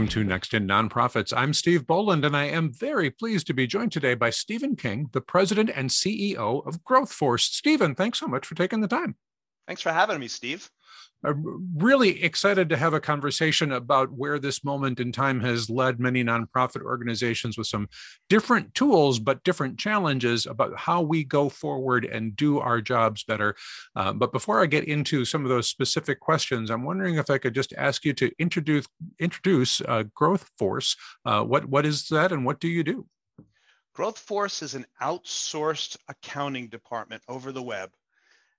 Welcome to Next in Nonprofits. I'm Steve Boland, and I am very pleased to be joined today by Stephen King, the president and CEO of Growth Force. Stephen, thanks so much for taking the time. Thanks for having me, Steve. I'm really excited to have a conversation about where this moment in time has led many nonprofit organizations with some different tools, but different challenges about how we go forward and do our jobs better. Uh, but before I get into some of those specific questions, I'm wondering if I could just ask you to introduce introduce uh, Growth Force. Uh, what what is that, and what do you do? Growth Force is an outsourced accounting department over the web,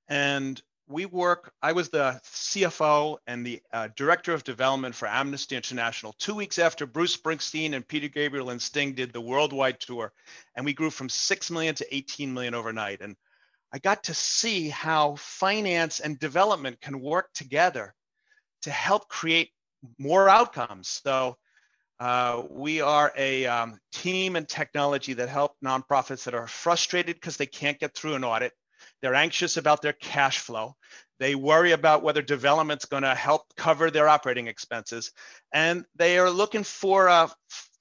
and we work, I was the CFO and the uh, director of development for Amnesty International two weeks after Bruce Springsteen and Peter Gabriel and Sting did the worldwide tour. And we grew from 6 million to 18 million overnight. And I got to see how finance and development can work together to help create more outcomes. So uh, we are a um, team and technology that help nonprofits that are frustrated because they can't get through an audit they're anxious about their cash flow. They worry about whether development's going to help cover their operating expenses. And they are looking for a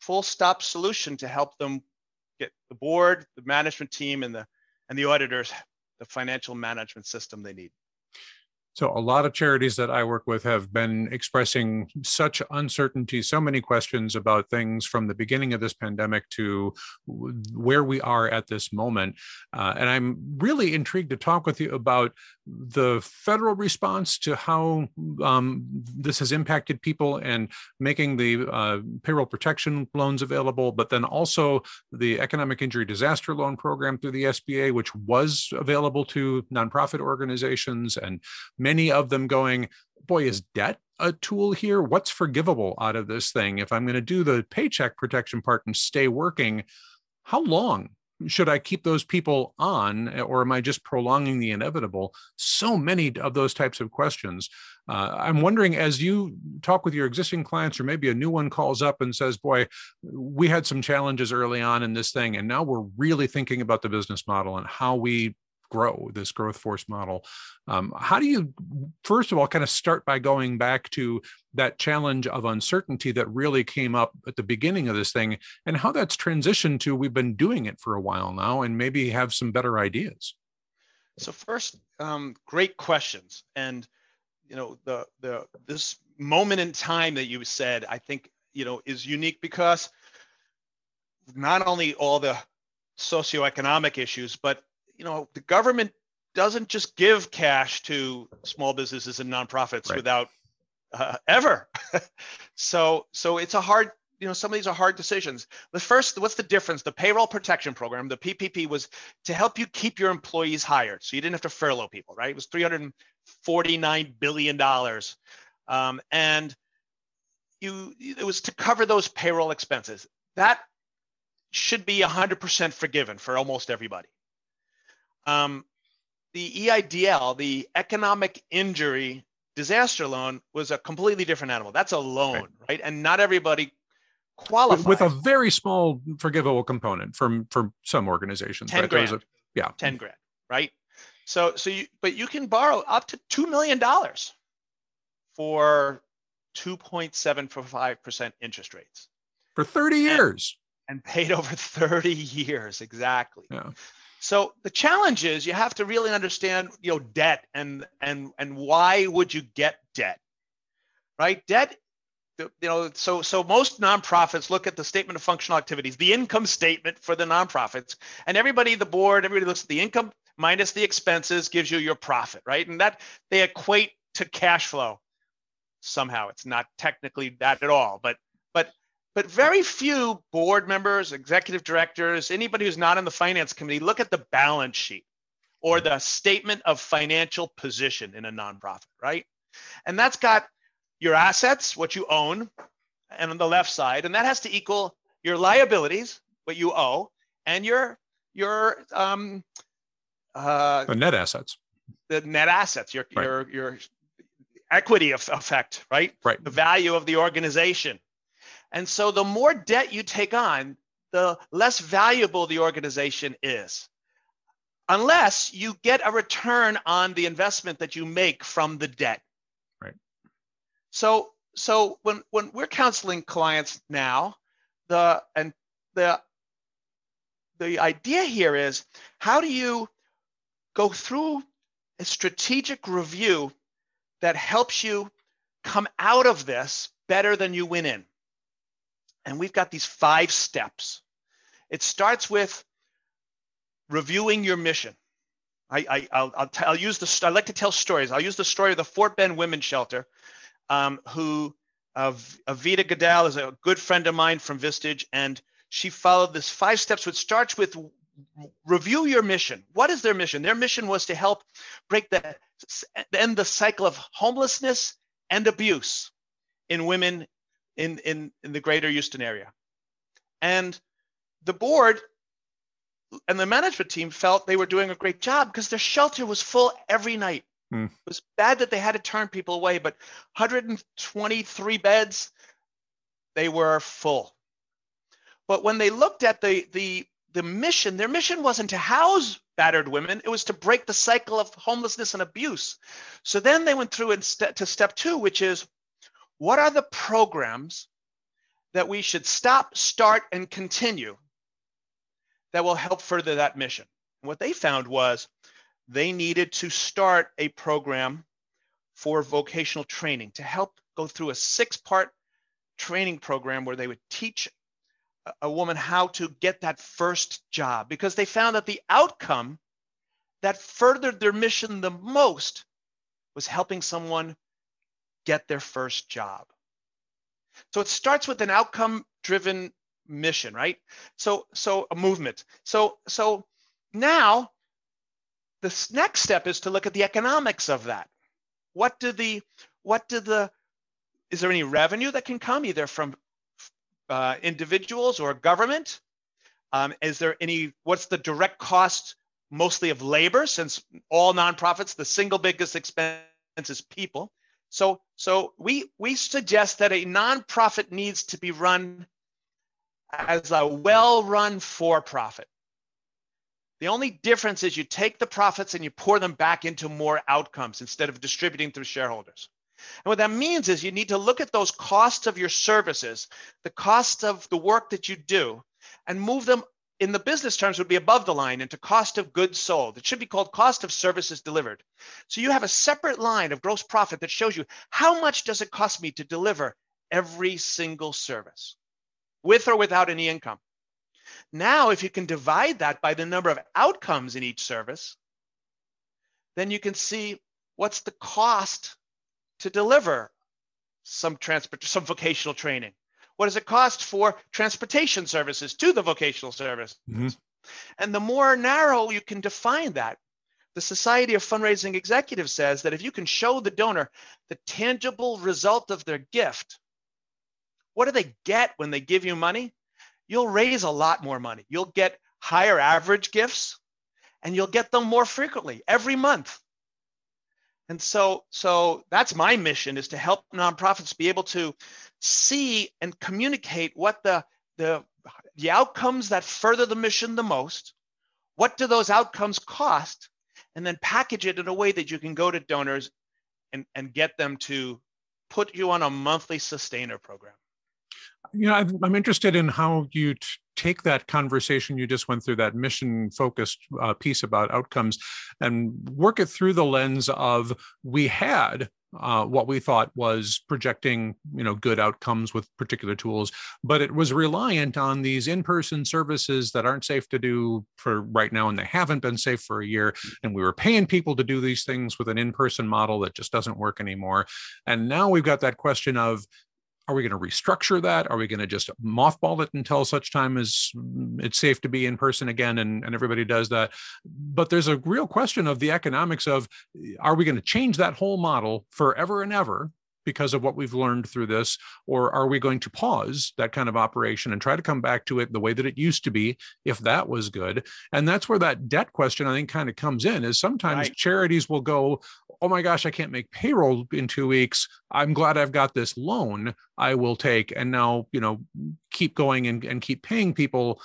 full stop solution to help them get the board, the management team, and the, and the auditors the financial management system they need. So, a lot of charities that I work with have been expressing such uncertainty, so many questions about things from the beginning of this pandemic to where we are at this moment. Uh, and I'm really intrigued to talk with you about the federal response to how um, this has impacted people and making the uh, payroll protection loans available, but then also the economic injury disaster loan program through the SBA, which was available to nonprofit organizations and many of them going, boy, is debt a tool here? What's forgivable out of this thing? If I'm going to do the paycheck protection part and stay working, how long should I keep those people on, or am I just prolonging the inevitable? So many of those types of questions. Uh, I'm wondering as you talk with your existing clients, or maybe a new one calls up and says, Boy, we had some challenges early on in this thing, and now we're really thinking about the business model and how we grow this growth force model. Um, how do you, first of all, kind of start by going back to that challenge of uncertainty that really came up at the beginning of this thing and how that's transitioned to we've been doing it for a while now and maybe have some better ideas? So first, um, great questions. And, you know, the, the, this moment in time that you said, I think, you know, is unique because not only all the socioeconomic issues, but you know, the government doesn't just give cash to small businesses and nonprofits right. without uh, ever. so, so it's a hard, you know, some of these are hard decisions. The first, what's the difference? The payroll protection program, the PPP, was to help you keep your employees hired, so you didn't have to furlough people, right? It was 349 billion dollars, um, and you, it was to cover those payroll expenses. That should be 100% forgiven for almost everybody. Um, the EIDL, the economic injury disaster loan, was a completely different animal. That's a loan, right? right? And not everybody qualifies. With, a very small forgivable component from from some organizations. 10 right? grand. A, yeah. 10 grand, right? So so you but you can borrow up to two million dollars for 2.75% interest rates. For 30 years. And, and paid over 30 years, exactly. Yeah. So the challenge is you have to really understand, you know, debt and and and why would you get debt, right? Debt, you know, so so most nonprofits look at the statement of functional activities, the income statement for the nonprofits, and everybody, the board, everybody looks at the income minus the expenses gives you your profit, right? And that they equate to cash flow. Somehow, it's not technically that at all, but but very few board members, executive directors, anybody who's not in the finance committee look at the balance sheet or the statement of financial position in a nonprofit, right? And that's got your assets, what you own, and on the left side, and that has to equal your liabilities, what you owe, and your your um uh the net assets. The net assets, your right. your your equity effect, right? Right. The value of the organization and so the more debt you take on, the less valuable the organization is, unless you get a return on the investment that you make from the debt. Right. So so when when we're counseling clients now, the and the the idea here is how do you go through a strategic review that helps you come out of this better than you went in. And we've got these five steps. It starts with reviewing your mission. I, will I'll, t- I'll use the, I like to tell stories. I'll use the story of the Fort Bend Women's Shelter, um, who, uh, Avita Goodell is a good friend of mine from Vistage, and she followed this five steps, which starts with review your mission. What is their mission? Their mission was to help break the end the cycle of homelessness and abuse in women in, in, in the greater Houston area. And the board and the management team felt they were doing a great job because their shelter was full every night. Hmm. It was bad that they had to turn people away, but 123 beds, they were full. But when they looked at the the the mission, their mission wasn't to house battered women, it was to break the cycle of homelessness and abuse. So then they went through and st- to step two, which is what are the programs that we should stop, start, and continue that will help further that mission? What they found was they needed to start a program for vocational training to help go through a six part training program where they would teach a woman how to get that first job because they found that the outcome that furthered their mission the most was helping someone get their first job. So it starts with an outcome driven mission, right? So so a movement. So so now the next step is to look at the economics of that. What do the what do the is there any revenue that can come either from uh, individuals or government? Um, is there any, what's the direct cost mostly of labor since all nonprofits, the single biggest expense is people. So, so we, we suggest that a nonprofit needs to be run as a well-run for-profit. The only difference is you take the profits and you pour them back into more outcomes instead of distributing through shareholders. And what that means is you need to look at those costs of your services, the cost of the work that you do, and move them in the business terms would be above the line into cost of goods sold. It should be called cost of services delivered. So you have a separate line of gross profit that shows you how much does it cost me to deliver every single service with or without any income. Now, if you can divide that by the number of outcomes in each service, then you can see what's the cost to deliver some transport, some vocational training? What does it cost for transportation services to the vocational service? Mm-hmm. And the more narrow you can define that, the Society of Fundraising Executives says that if you can show the donor the tangible result of their gift, what do they get when they give you money? You'll raise a lot more money. You'll get higher average gifts and you'll get them more frequently every month. And so, so that's my mission is to help nonprofits be able to see and communicate what the, the, the outcomes that further the mission the most, what do those outcomes cost, and then package it in a way that you can go to donors and, and get them to put you on a monthly sustainer program. You know, I'm interested in how you t- take that conversation you just went through, that mission focused uh, piece about outcomes, and work it through the lens of we had uh, what we thought was projecting you know good outcomes with particular tools but it was reliant on these in-person services that aren't safe to do for right now and they haven't been safe for a year and we were paying people to do these things with an in-person model that just doesn't work anymore and now we've got that question of are we going to restructure that? Are we going to just mothball it until such time as mm, it's safe to be in person again and, and everybody does that? But there's a real question of the economics of eh, are we going to change that whole model forever and ever? Because of what we've learned through this or are we going to pause that kind of operation and try to come back to it the way that it used to be if that was good and that's where that debt question i think kind of comes in is sometimes right. charities will go oh my gosh, I can't make payroll in two weeks. I'm glad I've got this loan I will take and now, you know, keep going and, and keep paying people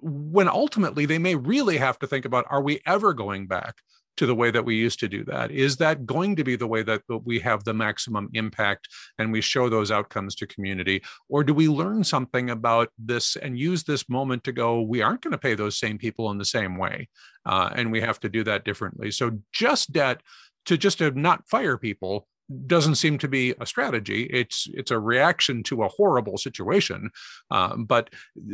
when ultimately they may really have to think about are we ever going back to the way that we used to do that? Is that going to be the way that we have the maximum impact and we show those outcomes to community? Or do we learn something about this and use this moment to go, we aren't going to pay those same people in the same way? Uh, and we have to do that differently. So just debt to just to not fire people doesn't seem to be a strategy. It's it's a reaction to a horrible situation. Um, but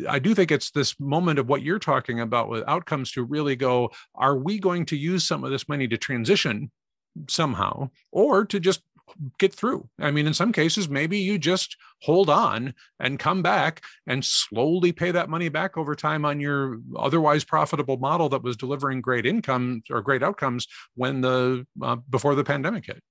I do think it's this moment of what you're talking about with outcomes to really go: Are we going to use some of this money to transition somehow, or to just get through? I mean, in some cases, maybe you just hold on and come back and slowly pay that money back over time on your otherwise profitable model that was delivering great income or great outcomes when the uh, before the pandemic hit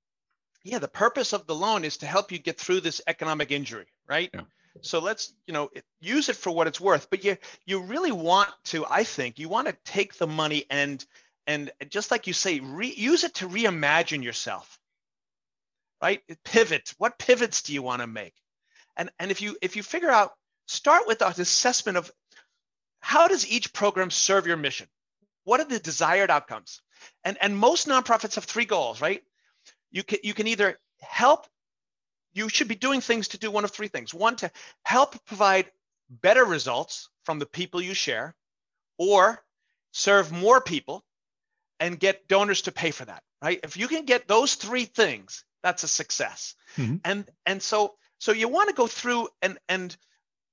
yeah, the purpose of the loan is to help you get through this economic injury, right? Yeah. So let's, you know, use it for what it's worth. But you you really want to, I think, you want to take the money and and just like you say, re, use it to reimagine yourself. Right? Pivot. What pivots do you want to make? And and if you if you figure out, start with an assessment of how does each program serve your mission? What are the desired outcomes? And and most nonprofits have three goals, right? You can you can either help you should be doing things to do one of three things. One to help provide better results from the people you share or serve more people and get donors to pay for that right? If you can get those three things that's a success. Mm-hmm. and and so so you want to go through and and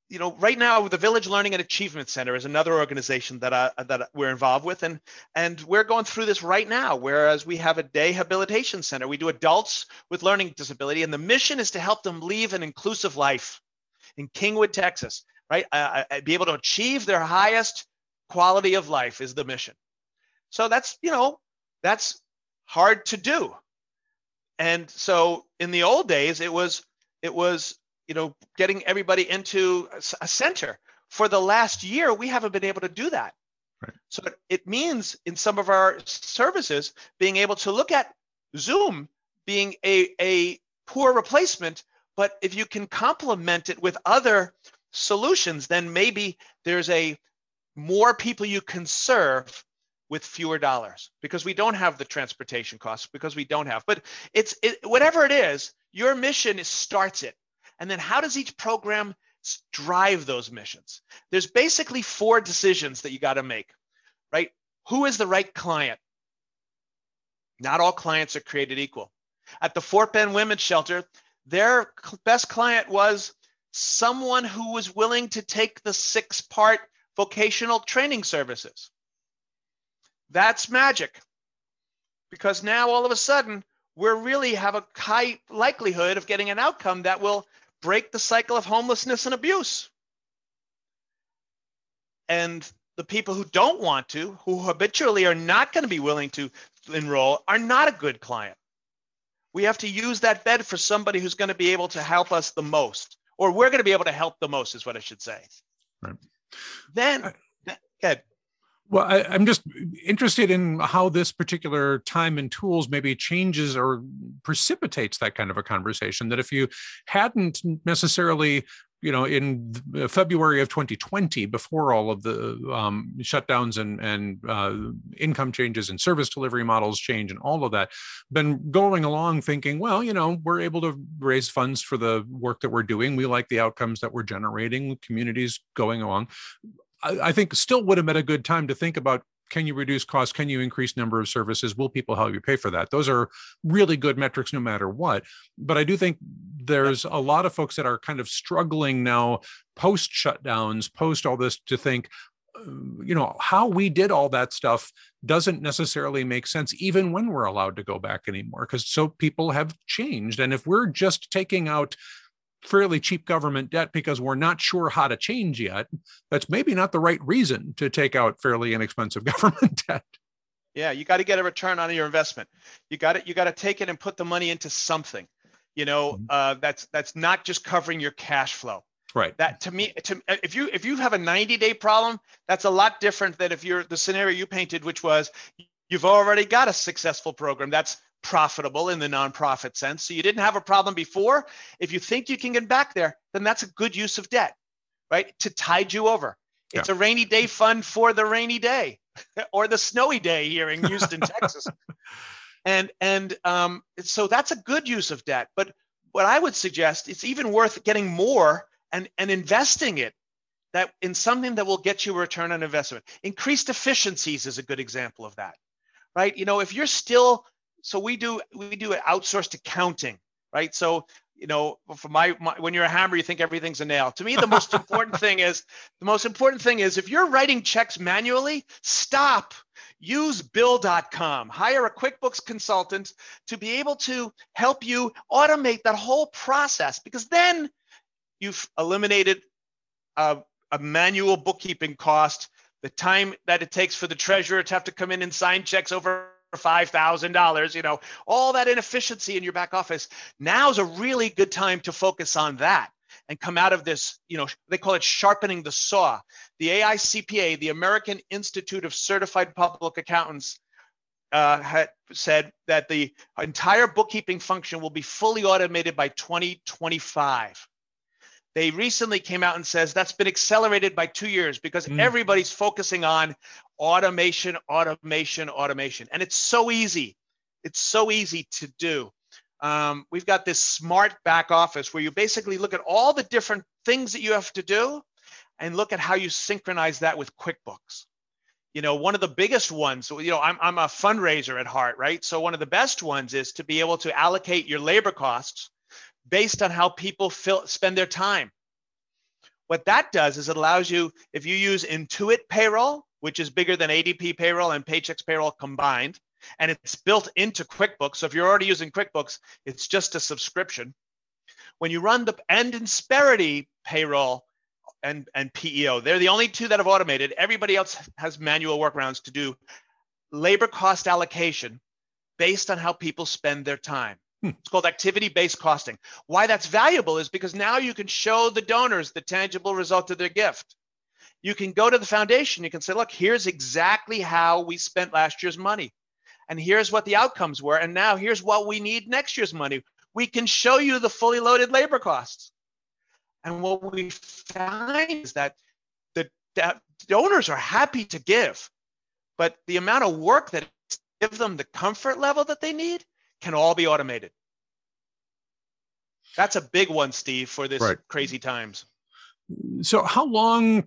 you know, right now the Village Learning and Achievement Center is another organization that I, that we're involved with, and and we're going through this right now. Whereas we have a day habilitation center, we do adults with learning disability, and the mission is to help them live an inclusive life in Kingwood, Texas. Right, be able to achieve their highest quality of life is the mission. So that's you know that's hard to do, and so in the old days it was it was you know, getting everybody into a center. For the last year, we haven't been able to do that. Right. So it means in some of our services, being able to look at Zoom being a, a poor replacement, but if you can complement it with other solutions, then maybe there's a more people you can serve with fewer dollars because we don't have the transportation costs because we don't have but it's it, whatever it is your mission is starts it and then how does each program drive those missions? There's basically four decisions that you got to make, right? Who is the right client? Not all clients are created equal. At the Fort Bend Women's Shelter, their best client was someone who was willing to take the six part vocational training services. That's magic because now all of a sudden we really have a high likelihood of getting an outcome that will break the cycle of homelessness and abuse. And the people who don't want to, who habitually are not going to be willing to enroll, are not a good client. We have to use that bed for somebody who's going to be able to help us the most, or we're going to be able to help the most, is what I should say. Right. Then, Ed. Well, I, am just interested in how this particular time and tools maybe changes or precipitates that kind of a conversation. That if you hadn't necessarily, you know, in February of 2020, before all of the um, shutdowns and and uh, income changes and service delivery models change and all of that, been going along thinking, well, you know, we're able to raise funds for the work that we're doing. We like the outcomes that we're generating. Communities going along I, think still would have been a good time to think about can you reduce costs? Can you increase number of services? Will people help you pay for that? Those are really good metrics no matter what. But i do think there's a lot of folks that are kind of struggling now post shutdowns post all this to think you know how we did all that stuff doesn't necessarily make sense even when we're allowed to go back anymore because so people have changed. And if we're just taking out fairly cheap government debt because we're not sure how to change yet, that's maybe not the right reason to take out fairly inexpensive government debt. Yeah, you got to get a return on your investment. You got it. You got to take it and put the money into something. You know, mm-hmm. uh, that's that's not just covering your cash flow. Right. That to me, to if you if you have a 90 day problem, that's a lot different than if you're the scenario you painted, which was you've already got a successful program. That's profitable in the nonprofit sense. So you didn't have a problem before. If you think you can get back there, then that's a good use of debt, right? To tide you over. It's yeah. a rainy day fund for the rainy day. or the snowy day here in Houston, Texas. And and um, so that's a good use of debt. But what I would suggest, it's even worth getting more and, and investing it that in something that will get you a return on investment. Increased efficiencies is a good example of that, right? You know, if you're still, so we do we do it outsourced accounting, right? So you know, for my, my, when you're a hammer, you think everything's a nail. To me, the most important thing is the most important thing is if you're writing checks manually, stop. Use bill.com. Hire a QuickBooks consultant to be able to help you automate that whole process because then you've eliminated a, a manual bookkeeping cost, the time that it takes for the treasurer to have to come in and sign checks over $5,000, you know, all that inefficiency in your back office. Now's a really good time to focus on that and come out of this, you know, they call it sharpening the saw. The AICPA, the American Institute of Certified Public Accountants, uh, had said that the entire bookkeeping function will be fully automated by 2025. They recently came out and says that's been accelerated by two years because mm. everybody's focusing on automation, automation, automation. And it's so easy. It's so easy to do. Um, we've got this smart back office where you basically look at all the different things that you have to do and look at how you synchronize that with QuickBooks. You know, one of the biggest ones, you know, I'm, I'm a fundraiser at heart, right? So one of the best ones is to be able to allocate your labor costs based on how people fill, spend their time. What that does is it allows you, if you use Intuit payroll, which is bigger than ADP payroll and Paychex payroll combined, and it's built into QuickBooks. So if you're already using QuickBooks, it's just a subscription. When you run the and Insperity payroll and, and PEO, they're the only two that have automated. Everybody else has manual workarounds to do labor cost allocation based on how people spend their time. It's called activity based costing. Why that's valuable is because now you can show the donors the tangible result of their gift. You can go to the foundation, you can say, look, here's exactly how we spent last year's money. And here's what the outcomes were. And now here's what we need next year's money. We can show you the fully loaded labor costs. And what we find is that the that donors are happy to give, but the amount of work that give them the comfort level that they need can all be automated. That's a big one, Steve, for this right. crazy times. So, how long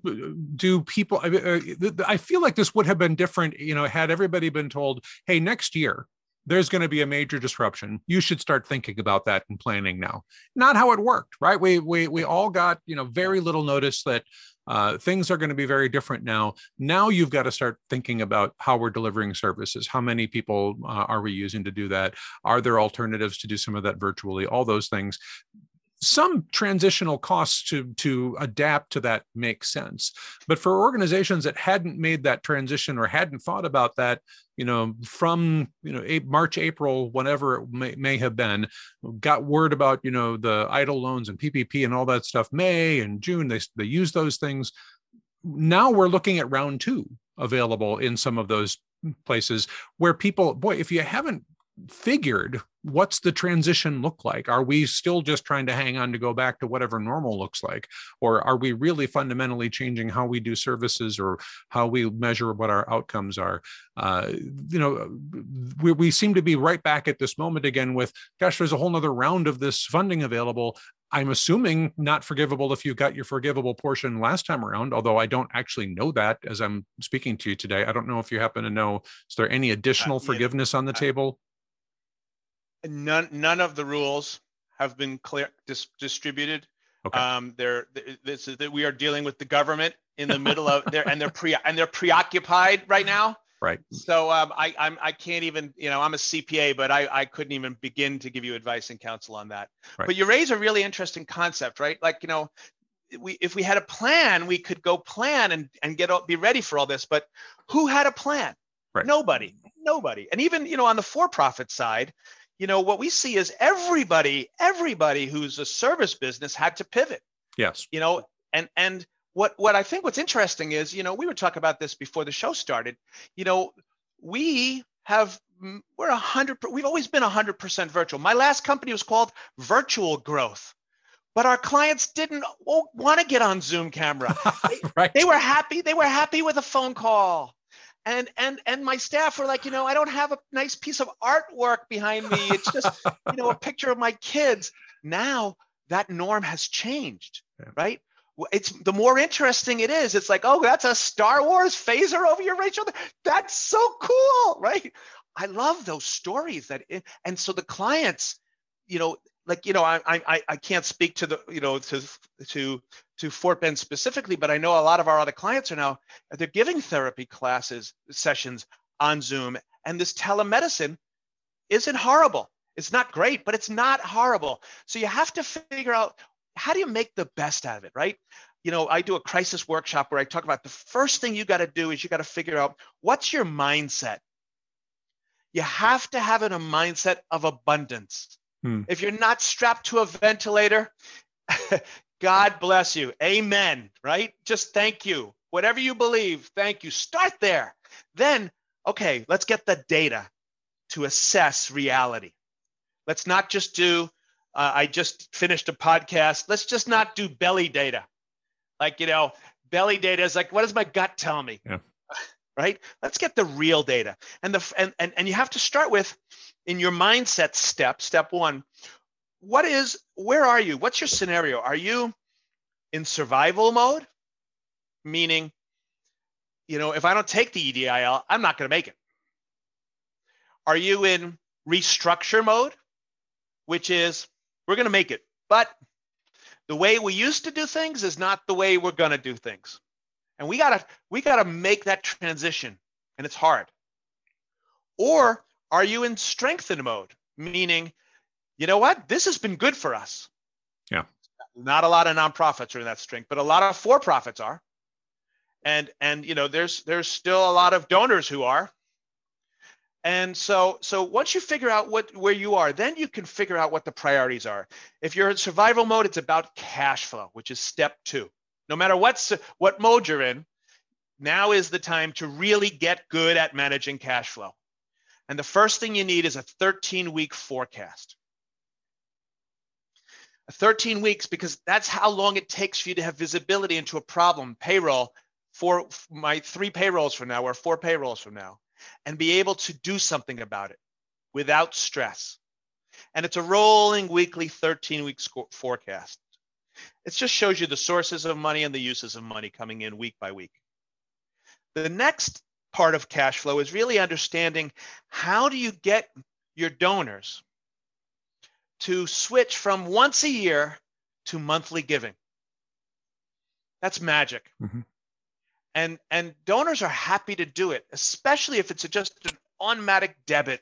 do people? Uh, I feel like this would have been different, you know, had everybody been told, "Hey, next year there's going to be a major disruption. You should start thinking about that and planning now." Not how it worked, right? We we we all got, you know, very little notice that uh, things are going to be very different now. Now you've got to start thinking about how we're delivering services. How many people uh, are we using to do that? Are there alternatives to do some of that virtually? All those things some transitional costs to to adapt to that make sense. But for organizations that hadn't made that transition or hadn't thought about that you know from you know march april whenever it may, may have been got word about you know the EIDL loans and ppp and all that stuff may and june they, they use those things. Now we're looking at round two available in some of those places where people boy if you haven't figured what's the transition look like? Are we still just trying to hang on to go back to whatever normal looks like? Or are we really fundamentally changing how we do services or how we measure what our outcomes are? Uh, you know we, we seem to be right back at this moment again with gosh there's a whole nother round of this funding available. I'm assuming not forgivable if you got your forgivable portion last time around, although I don't actually know that as I'm speaking to you today. I don't know if you happen to know, is there any additional uh, forgiveness on the table? None, none of the rules have been clear dis, distributed. Okay. Um, they're this is that we are dealing with the government in the middle of there, and they're pre and they're preoccupied right now. Right. So um, I I'm I can't even you know I'm a CPA, but I I couldn't even begin to give you advice and counsel on that. Right. But you raise a really interesting concept, right? Like you know, we if we had a plan, we could go plan and and get be ready for all this. But who had a plan? Right. Nobody. Nobody. And even you know on the for-profit side, you know what we see is everybody everybody who's a service business had to pivot. Yes. You know and and what what i think what's interesting is you know we were talking about this before the show started. You know we have mm, we're a hundred we've always been a hundred percent virtual. My last company was called virtual growth but our clients didn't want to get on zoom camera. They, right. they were happy they were happy with a phone call and and and my staff were like, you know, I don't have a nice piece of artwork behind me. It's just, you know, a picture of my kids. Now that norm has changed, yeah. right? It's the more interesting it is. It's like, oh, that's a Star Wars phaser over your right shoulder. That's so cool, right? I love those stories that, and so the clients, you know, like you know, I I I can't speak to the you know to to to Fort Bend specifically, but I know a lot of our other clients are now they're giving therapy classes sessions on Zoom, and this telemedicine isn't horrible. It's not great, but it's not horrible. So you have to figure out how do you make the best out of it, right? You know, I do a crisis workshop where I talk about the first thing you got to do is you got to figure out what's your mindset. You have to have in a mindset of abundance. Hmm. If you're not strapped to a ventilator, God bless you. Amen. Right? Just thank you. Whatever you believe, thank you. Start there. Then, okay, let's get the data to assess reality. Let's not just do, uh, I just finished a podcast. Let's just not do belly data. Like, you know, belly data is like, what does my gut tell me? Yeah. Right? Let's get the real data. And the and, and and you have to start with in your mindset step, step one, what is where are you? What's your scenario? Are you in survival mode? Meaning you know if i don't take the EIDL i'm not going to make it. Are you in restructure mode? Which is we're going to make it. But the way we used to do things is not the way we're going to do things and we got to we got to make that transition and it's hard or are you in strengthen mode meaning you know what? This has been good for us. Yeah. Not a lot of nonprofits are in that strength, but a lot of for-profits are. And and you know, there's there's still a lot of donors who are. And so so once you figure out what where you are, then you can figure out what the priorities are. If you're in survival mode, it's about cash flow, which is step 2. No matter what's what mode you're in, now is the time to really get good at managing cash flow. And the first thing you need is a 13 week forecast. 13 weeks because that's how long it takes for you to have visibility into a problem payroll for my three payrolls from now or four payrolls from now and be able to do something about it without stress and it's a rolling weekly 13 week forecast it just shows you the sources of money and the uses of money coming in week by week the next part of cash flow is really understanding how do you get your donors to switch from once a year to monthly giving. That's magic. Mm-hmm. And and donors are happy to do it, especially if it's just an automatic debit.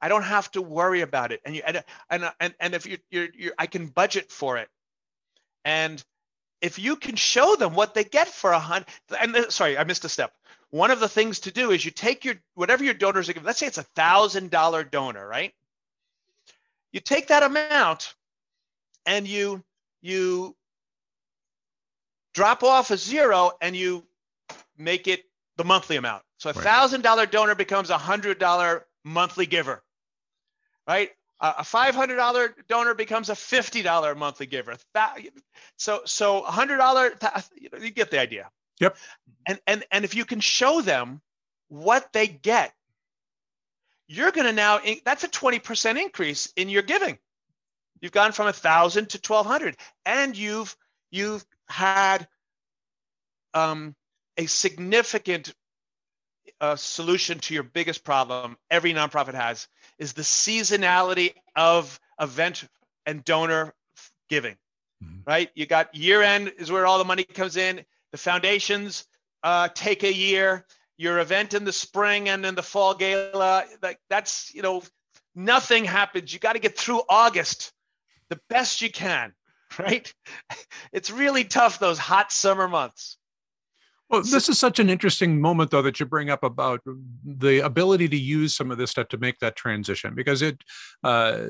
I don't have to worry about it. And you and and and, and if you you're, you're I can budget for it. And if you can show them what they get for a hundred and uh, sorry, I missed a step. One of the things to do is you take your whatever your donors are giving, let's say it's a thousand dollar donor, right? you take that amount and you you drop off a zero and you make it the monthly amount. So a thousand dollar donor becomes a hundred dollar monthly giver, right? A five hundred dollar donor becomes a fifty dollar monthly giver. So so hundred dollar, you get the idea. Yep. And and and if you can show them what they get you're going to now that's a 20% increase in your giving you've gone from a thousand to 1200 and you've you've had um, a significant uh, solution to your biggest problem every nonprofit has is the seasonality of event and donor giving mm-hmm. right? You got year end is where all the money comes in. The foundations uh, take a year. Your event in the spring and in the fall gala like that's you know nothing happens. You got to get through august the best you can right? It's really tough those hot summer months well, this is such an interesting moment, though, that you bring up about the ability to use some of this stuff to make that transition, because it uh,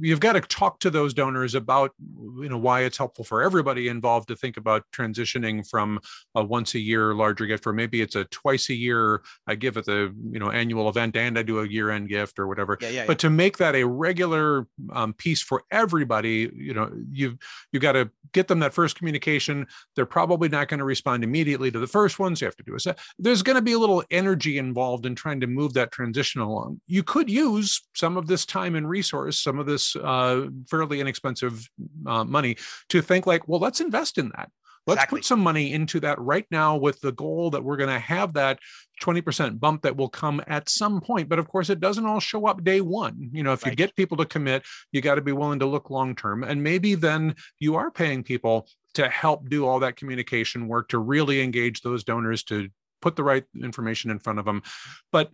you've got to talk to those donors about you know why it's helpful for everybody involved to think about transitioning from a once a year larger gift, or maybe it's a twice a year I give at the you know annual event and I do a year end gift or whatever. Yeah, yeah, but yeah. to make that a regular um, piece for everybody, you know, you've you've got to get them that first communication. They're probably not going to respond immediately to the first ones, you have to do a set. There's going to be a little energy involved in trying to move that transition along. You could use some of this time and resource, some of this uh, fairly inexpensive uh, money to think like, well, let's invest in that. Let's exactly. put some money into that right now with the goal that we're going to have that 20% bump that will come at some point. But of course, it doesn't all show up day one. You know, if right. you get people to commit, you got to be willing to look long term. And maybe then you are paying people to help do all that communication work to really engage those donors to put the right information in front of them. But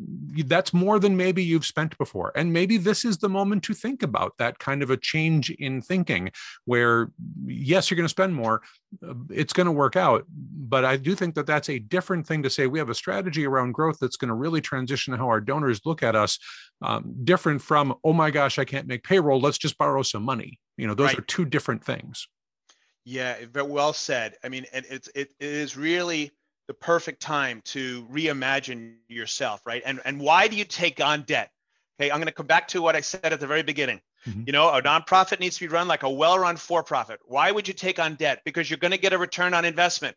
that's more than maybe you've spent before. And maybe this is the moment to think about that kind of a change in thinking where, yes, you're going to spend more, uh, it's going to work out. But I do think that that's a different thing to say. We have a strategy around growth that's going to really transition how our donors look at us, um, different from, oh my gosh, I can't make payroll. Let's just borrow some money. You know, those right. are two different things. Yeah, very well said. I mean, and it's it, it is really the perfect time to reimagine yourself, right? And and why do you take on debt? Okay, I'm going to come back to what I said at the very beginning. Mm-hmm. You know, a nonprofit needs to be run like a well-run for-profit. Why would you take on debt? Because you're going to get a return on investment.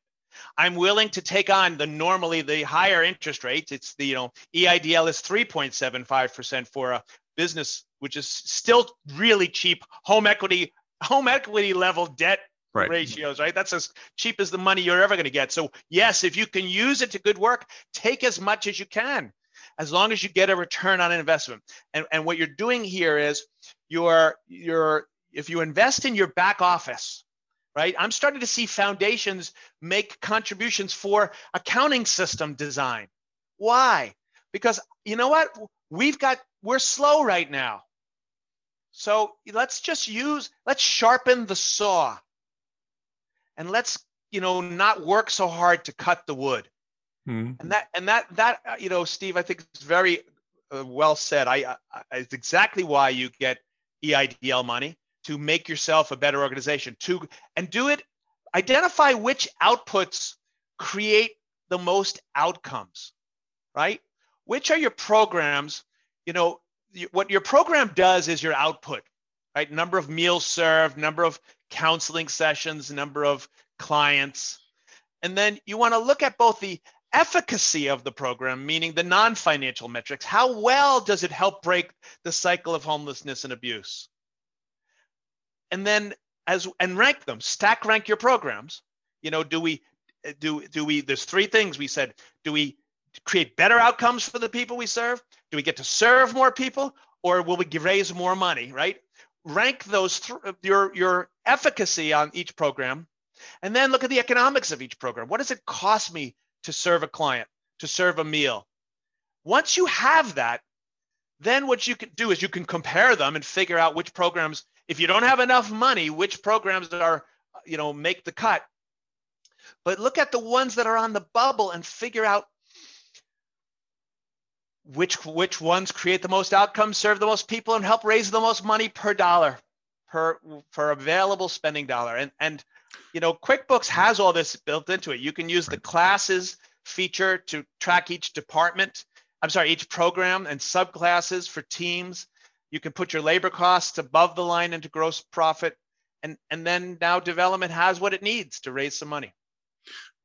I'm willing to take on the normally the higher interest rates. It's the you know EIDL is 3.75% for a business, which is still really cheap. Home equity, home equity level debt right. ratios, right? That's as cheap as the money you're ever going to get. So, yes, if you can use it to good work, take as much as you can, as long as you get a return on investment. And, and what you're doing here is you're, you're, if you invest in your back office, right? I'm starting to see foundations make contributions for accounting system design. Why? Because you know what? We've got, we're slow right now. So let's just use, let's sharpen the saw and let's you know not work so hard to cut the wood. Mm-hmm. and that and that that uh, you know steve i think is very uh, well said. I, I it's exactly why you get EIDL money to make yourself a better organization to and do it identify which outputs create the most outcomes right? Which are your programs you know what your program does is your output right? Number of meals served number of counseling sessions, number of clients. And then you want to look at both the efficacy of the program, meaning the non financial metrics. How well does it help break the cycle of homelessness and abuse? And then as and rank them, stack rank your programs. You know, do we do do we there's three things we said. Do we create better outcomes for the people we serve? Do we get to serve more people or will we raise more money, right? Rank those th- uh, your your efficacy on each program and then look at the economics of each program. What does it cost me to serve a client to serve a meal? Once you have that then what you can do is you can compare them and figure out which programs if you don't have enough money which programs are uh, you know make the cut. But look at the ones that are on the bubble and figure out which which ones create the most outcomes, serve the most people, and help raise the most money per dollar, per per available spending dollar. And and you know, QuickBooks has all this built into it. You can use the classes feature to track each department. I'm sorry, each program and subclasses for teams. You can put your labor costs above the line into gross profit. And, and then now development has what it needs to raise some money.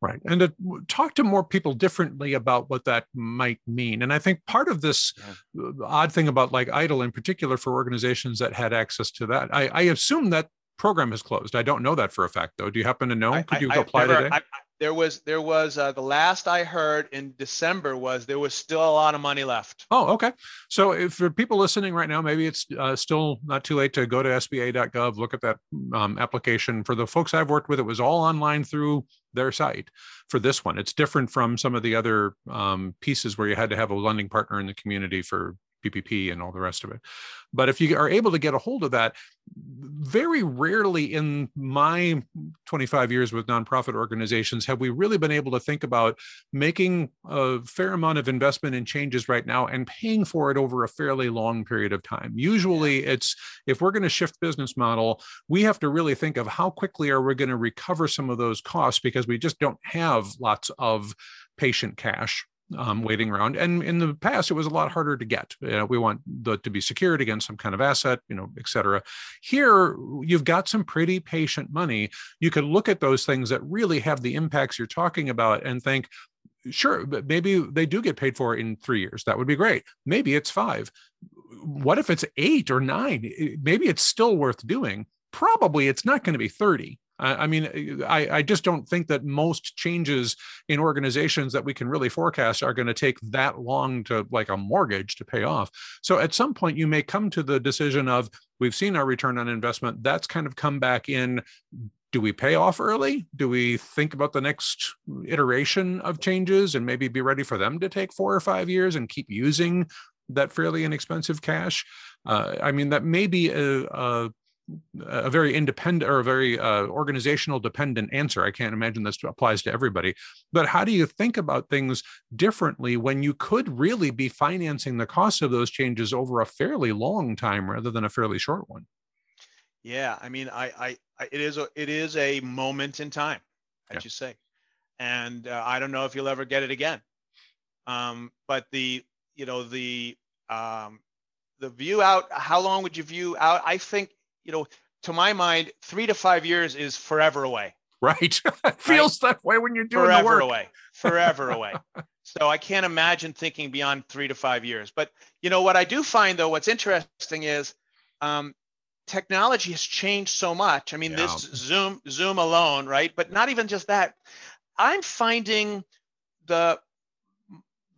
Right. And to talk to more people differently about what that might mean. And I think part of this yeah. Uh, odd thing about like EIDL in particular for organizations that had access to that, I, I assume that program has closed. I don't know that for a fact though. Do you happen to know? Could you I, apply never, today? I, there was there was uh, the last I heard in December was there was still a lot of money left. Oh, okay. So if for people listening right now, maybe it's uh, still not too late to go to SBA.gov, look at that um, application. For the folks I've worked with, it was all online through their site. For this one, it's different from some of the other um, pieces where you had to have a lending partner in the community for PPP and all the rest of it. But if you are able to get a hold of that, very rarely in my 25 years with nonprofit organizations have we really been able to think about making a fair amount of investment in changes right now and paying for it over a fairly long period of time. Usually it's if we're going to shift business model, we have to really think of how quickly are we going to recover some of those costs because we just don't have lots of patient cash um, waiting around. And in the past, it was a lot harder to get. You know, we want the, to be secured against some kind of asset, you know, et cetera. Here, you've got some pretty patient money. You can look at those things that really have the impacts you're talking about and think, sure, but maybe they do get paid for in three years. That would be great. Maybe it's five. What if it's eight or nine? Maybe it's still worth doing. Probably it's not going to be 30 I mean, I, I just don't think that most changes in organizations that we can really forecast are going to take that long to like a mortgage to pay off. So at some point, you may come to the decision of we've seen our return on investment. That's kind of come back in. Do we pay off early? Do we think about the next iteration of changes and maybe be ready for them to take four or five years and keep using that fairly inexpensive cash? Uh, I mean, that may be a, a a very independent or a very uh, organizational dependent answer. I can't imagine this applies to everybody. But how do you think about things differently when you could really be financing the cost of those changes over a fairly long time rather than a fairly short one? Yeah, I mean, I, I, I it is a, it is a moment in time, as yeah. you say, and uh, I don't know if you'll ever get it again. Um, but the, you know, the, um, the view out. How long would you view out? I think you know, to my mind, three to five years is forever away. Right. feels right? that way when you're doing forever the work. away. Forever away. So I can't imagine thinking beyond three to five years. But you know what I do find though, what's interesting is um, technology has changed so much. I mean, yeah. this Zoom, Zoom alone, right? But not even just that. I'm finding the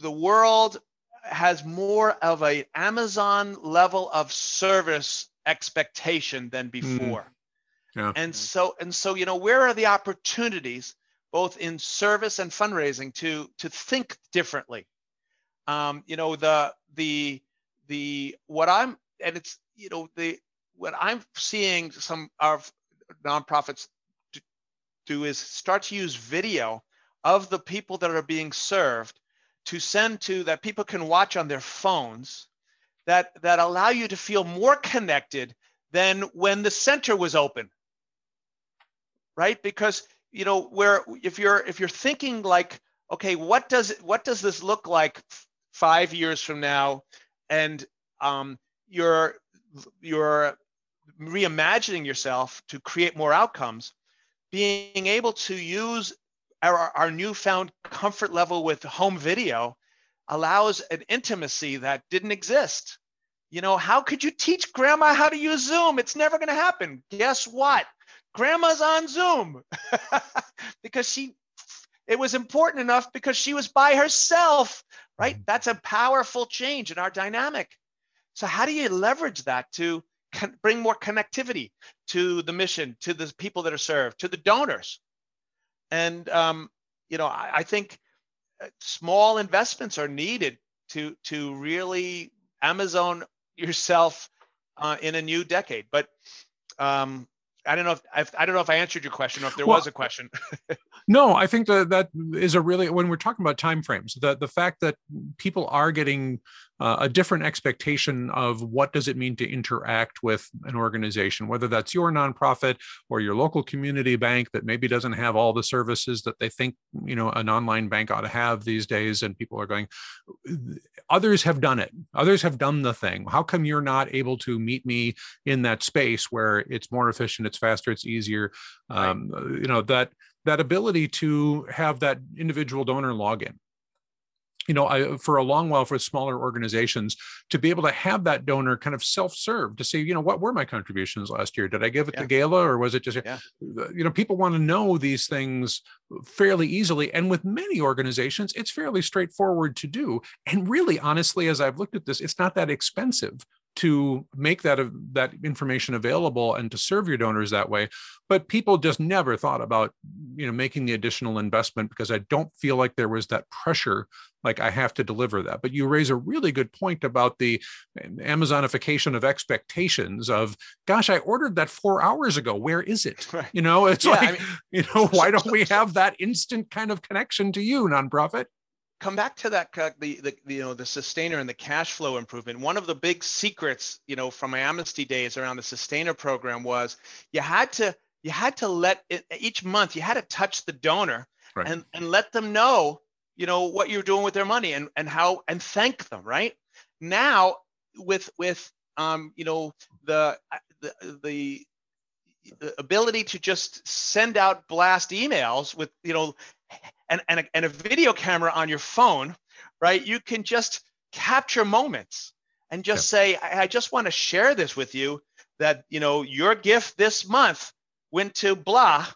the world has more of a Amazon level of service expectation than mm. before. Mm. Yeah. And so and so you know where are the opportunities both in service and fundraising to to think differently. Um, you know the the the what I'm and it's you know the what I'm seeing some of nonprofits do is start to use video of the people that are being served to send to that people can watch on their phones that that allow you to feel more connected than when the center was open. Right? Because you know where if you're if you're thinking like okay what does what does this look like five years from now? And um, you're you're reimagining yourself to create more outcomes being able to use our, our newfound comfort level with home video allows an intimacy that didn't exist. You know, how could you teach grandma how to use Zoom? It's never going to happen. Guess what? Grandma's on Zoom because she it was important enough because she was by herself, right? Mm-hmm. That's a powerful change in our dynamic. So how do you leverage that to con- bring more connectivity to the mission, to the people that are served, to the donors? And um, you know, I, I think small investments are needed to to really Amazon yourself uh, in a new decade. But um, I don't know if I've, I do not know if I answered your question or if there well, was a question. no, I think that that is a really when we're talking about timeframes, the the fact that people are getting uh, a different expectation of what does it mean to interact with an organization, whether that's your nonprofit or your local community bank that maybe doesn't have all the services that they think you know an online bank ought to have these days, and people are going. Others have done it. Others have done the thing. How come you're not able to meet me in that space where it's more efficient, it's faster, it's easier? Um, You know that that ability to have that individual donor login you know, I, for a long while for smaller organizations to be able to have that donor kind of self-serve to say, you know, what were my contributions last year? Did I give it yeah. to Gala or was it just, yeah. you know, people want to know these things fairly easily. And with many organizations, it's fairly straightforward to do. And really, honestly, as I've looked at this, it's not that expensive to make that that information available and to serve your donors that way. But people just never thought about you know making the additional investment because i don't feel like there was that pressure like i have to deliver that. But you raise a really good point about the um, amazonification of expectations of gosh i ordered that four hours ago. Where is it? Right. you know it's yeah, like I mean, you know why don't we have that instant kind of connection to you nonprofit come back to that uh, the, the you know the sustainer and the cash flow improvement one of the big secrets you know from my amnesty days around the sustainer program was you had to you had to let it, each month you had to touch the donor right. and and let them know you know what you're doing with their money and and how and thank them right now with with um you know the the the, the ability to just send out blast emails with you know and, and, a, and a video camera on your phone right you can just capture moments and just yeah. say I, I just want to share this with you that you know your gift this month went to blah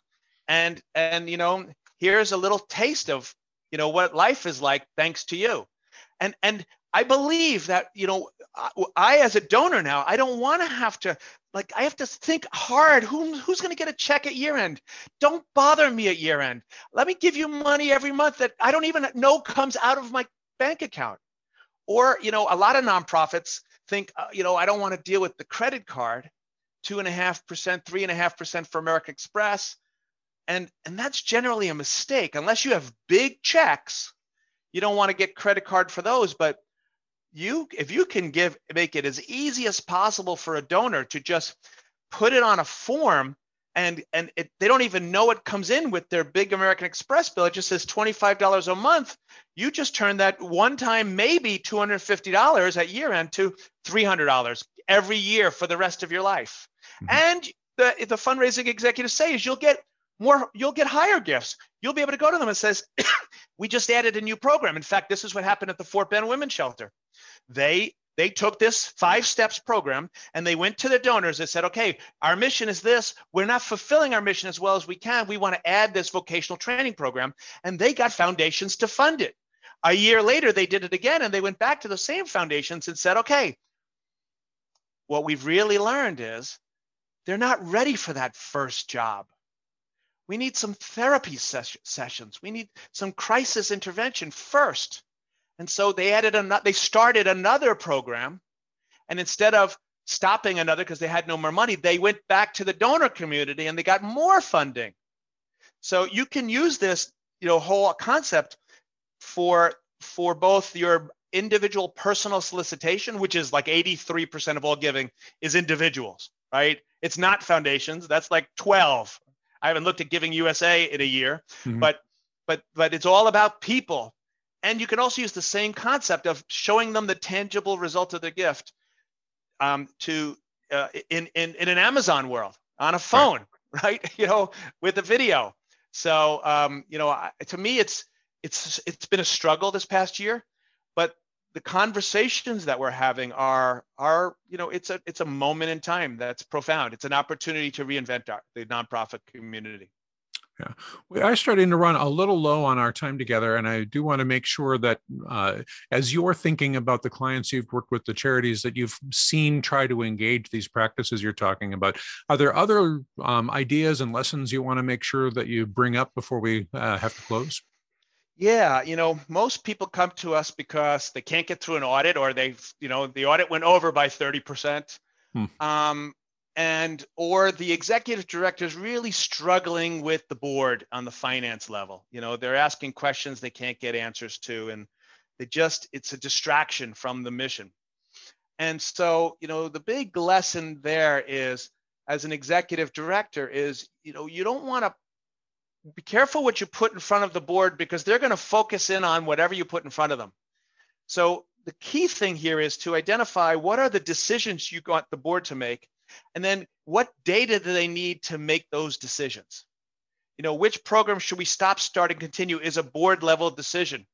and and you know here's a little taste of you know what life is like thanks to you and and i believe that you know i as a donor now i don't want to have to like i have to think hard. Who, who's going to get a check at year end? Don't bother me at year end. Let me give you money every month that i don't even know comes out of my bank account. Or you know a lot of nonprofits think uh, you know i don't want to deal with the credit card two and a half percent three and a half percent for american express. And and that's generally a mistake. Unless you have big checks you don't want to get credit card for those but you if you can give make it as easy as possible for a donor to just put it on a form and and it, they don't even know it comes in with their big american express bill. It just says $25 a month. You just turn that one time maybe $250 at year end to $300 every year for the rest of your life. Mm-hmm. and the, the fundraising executives say is you'll get more you'll get higher gifts. You'll be able to go to them and says we just added a new program. In fact this is what happened at the fort bend women's shelter they they took this five steps program and they went to the donors and said okay our mission is this. We're not fulfilling our mission as well as we can. We want to add this vocational training program. And they got foundations to fund it. A year later they did it again and they went back to the same foundations and said okay what we've really learned is they're not ready for that first job. We need some therapy ses- sessions. We need some crisis intervention first. And so they added another, they started another program. And instead of stopping another because they had no more money, they went back to the donor community and they got more funding. So you can use this, you know, whole concept for for both your individual personal solicitation, which is like 83% of all giving is individuals, right? It's not foundations. That's like 12 I haven't looked at Giving USA in a year, mm-hmm. but but but it's all about people. And you can also use the same concept of showing them the tangible result of the gift um, to uh, in, in in an Amazon world on a phone, right? right? You know, with a video. So um, you know, to me, it's it's it's been a struggle this past year, but the conversations that we're having are are you know it's a it's a moment in time that's profound it's an opportunity to reinvent our, the nonprofit community yeah we are starting to run a little low on our time together and i do want to make sure that uh, as you're thinking about the clients you've worked with the charities that you've seen try to engage these practices you're talking about are there other um, ideas and lessons you want to make sure that you bring up before we uh, have to close yeah, you know, most people come to us because they can't get through an audit or they've, you know, the audit went over by 30%. Hmm. Um, and or the executive director is really struggling with the board on the finance level. You know, they're asking questions they can't get answers to and they just it's a distraction from the mission. And so, you know, the big lesson there is as an executive director is, you know, you don't want to be careful what you put in front of the board because they're going to focus in on whatever you put in front of them. So the key thing here is to identify what are the decisions you want the board to make, and then what data do they need to make those decisions. You know, which program should we stop, start, and continue is a board level decision,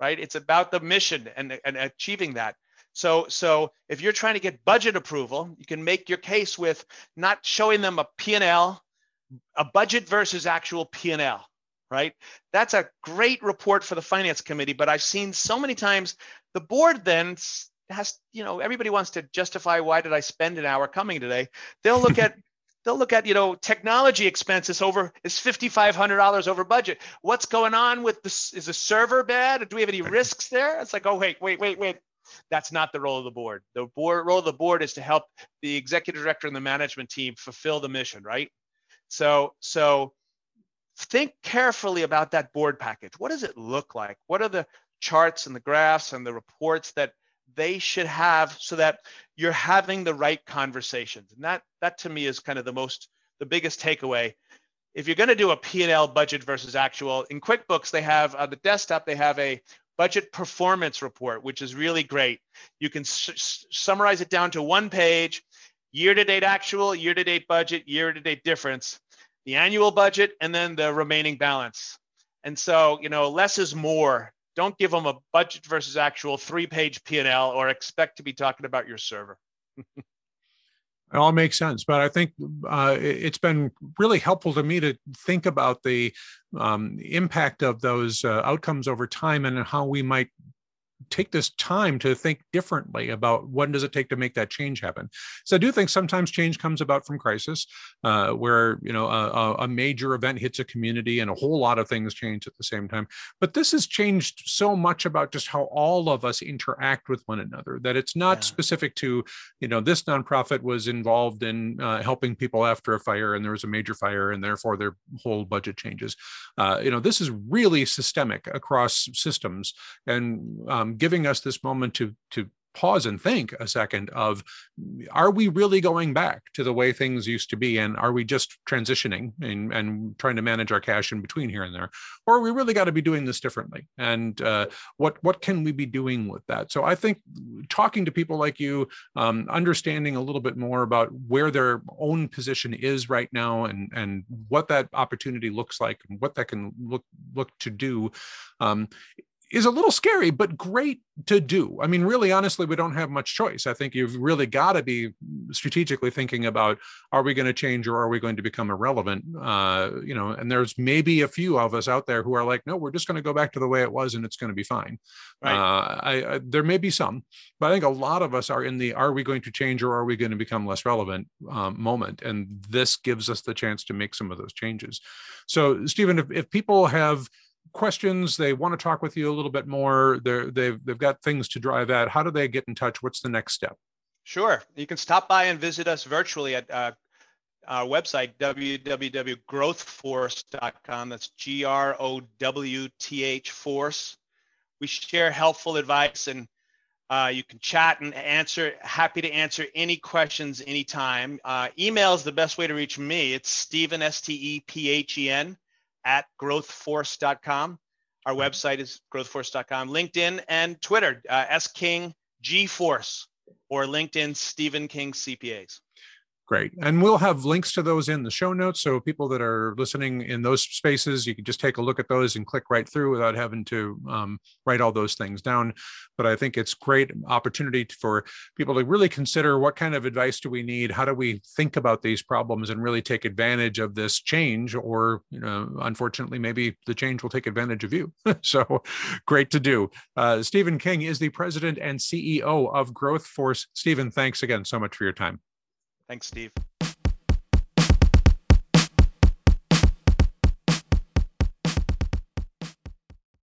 right? It's about the mission and, and achieving that. So, so if you're trying to get budget approval, you can make your case with not showing them a P&L a budget versus actual P&L, right? That's a great report for the finance committee, but I've seen so many times the board then has, you know, everybody wants to justify why did I spend an hour coming today? They'll look at they'll look at you know technology expenses over is $5500 over budget. What's going on with this is the server bad? Do we have any risks there? It's like oh wait wait wait wait. That's not the role of the board. The board role of the board is to help the executive director and the management team fulfill the mission right? So, so think carefully about that board package. What does it look like? What are the charts and the graphs and the reports that they should have so that you're having the right conversations? And that, that to me is kind of the most, the biggest takeaway if you're going to do a P&L budget versus actual, in QuickBooks, they have on the desktop, they have a budget performance report, which is really great. You can summarize it down to one page, year-to-date actual, year-to-date budget, year-to-date difference, the annual budget, and then the remaining balance. And so, you know, less is more. Don't give them a budget versus actual three-page P&L or expect to be talking about your server. It all makes sense, but I think uh, it's been really helpful to me to think about the um, impact of those uh, outcomes over time and how we might take this time to think differently about what does it take to make that change happen. So I do think sometimes change comes about from crisis, uh, where you know a, a, major event hits a community and a whole lot of things change at the same time. But this has changed so much about just how all of us interact with one another that it's not yeah. specific to you know this nonprofit was involved in uh, helping people after a fire and there was a major fire and therefore their whole budget changes. Uh, you know this is really systemic across systems and um, giving us this moment to to pause and think a second of are we really going back to the way things used to be? And are we just transitioning and, and trying to manage our cash in between here and there? Or we really got to be doing this differently? And uh, what what can we be doing with that? So i think talking to people like you um, understanding a little bit more about where their own position is right now and and what that opportunity looks like and what that can look look to do um, is a little scary, but great to do. I mean, really, honestly, we don't have much choice. I think you've really got to be strategically thinking about: Are we going to change, or are we going to become irrelevant? Uh, you know, and there's maybe a few of us out there who are like, "No, we're just going to go back to the way it was, and it's going to be fine." Right. Uh, I, I, there may be some, but I think a lot of us are in the "Are we going to change, or are we going to become less relevant?" Um, moment, and this gives us the chance to make some of those changes. So, Stephen, if, if people have questions, they want to talk with you a little bit more, they've, they've got things to drive at, how do they get in touch? What's the next step? Sure. You can stop by and visit us virtually at uh, our website, www.growthforce.com. That's G R O W T H Force. We share helpful advice and uh, you can chat and answer. Happy to answer any questions anytime. Uh, email is the best way to reach me. It's Stephen, S T E P H E N, at growthforce.com. Our website is growthforce.com, LinkedIn and Twitter, uh, S King G Force or LinkedIn Stephen King CPAs. Great. And we'll have links to those in the show notes. So people that are listening in those spaces, you can just take a look at those and click right through without having to um, write all those things down. But I think it's great opportunity for people to really consider what kind of advice do we need? How do we think about these problems and really take advantage of this change? Or, you know, unfortunately, maybe the change will take advantage of you. so great to do. Uh, Stephen King is the president and CEO of Growth Force. Stephen, thanks again so much for your time. Thanks, Steve.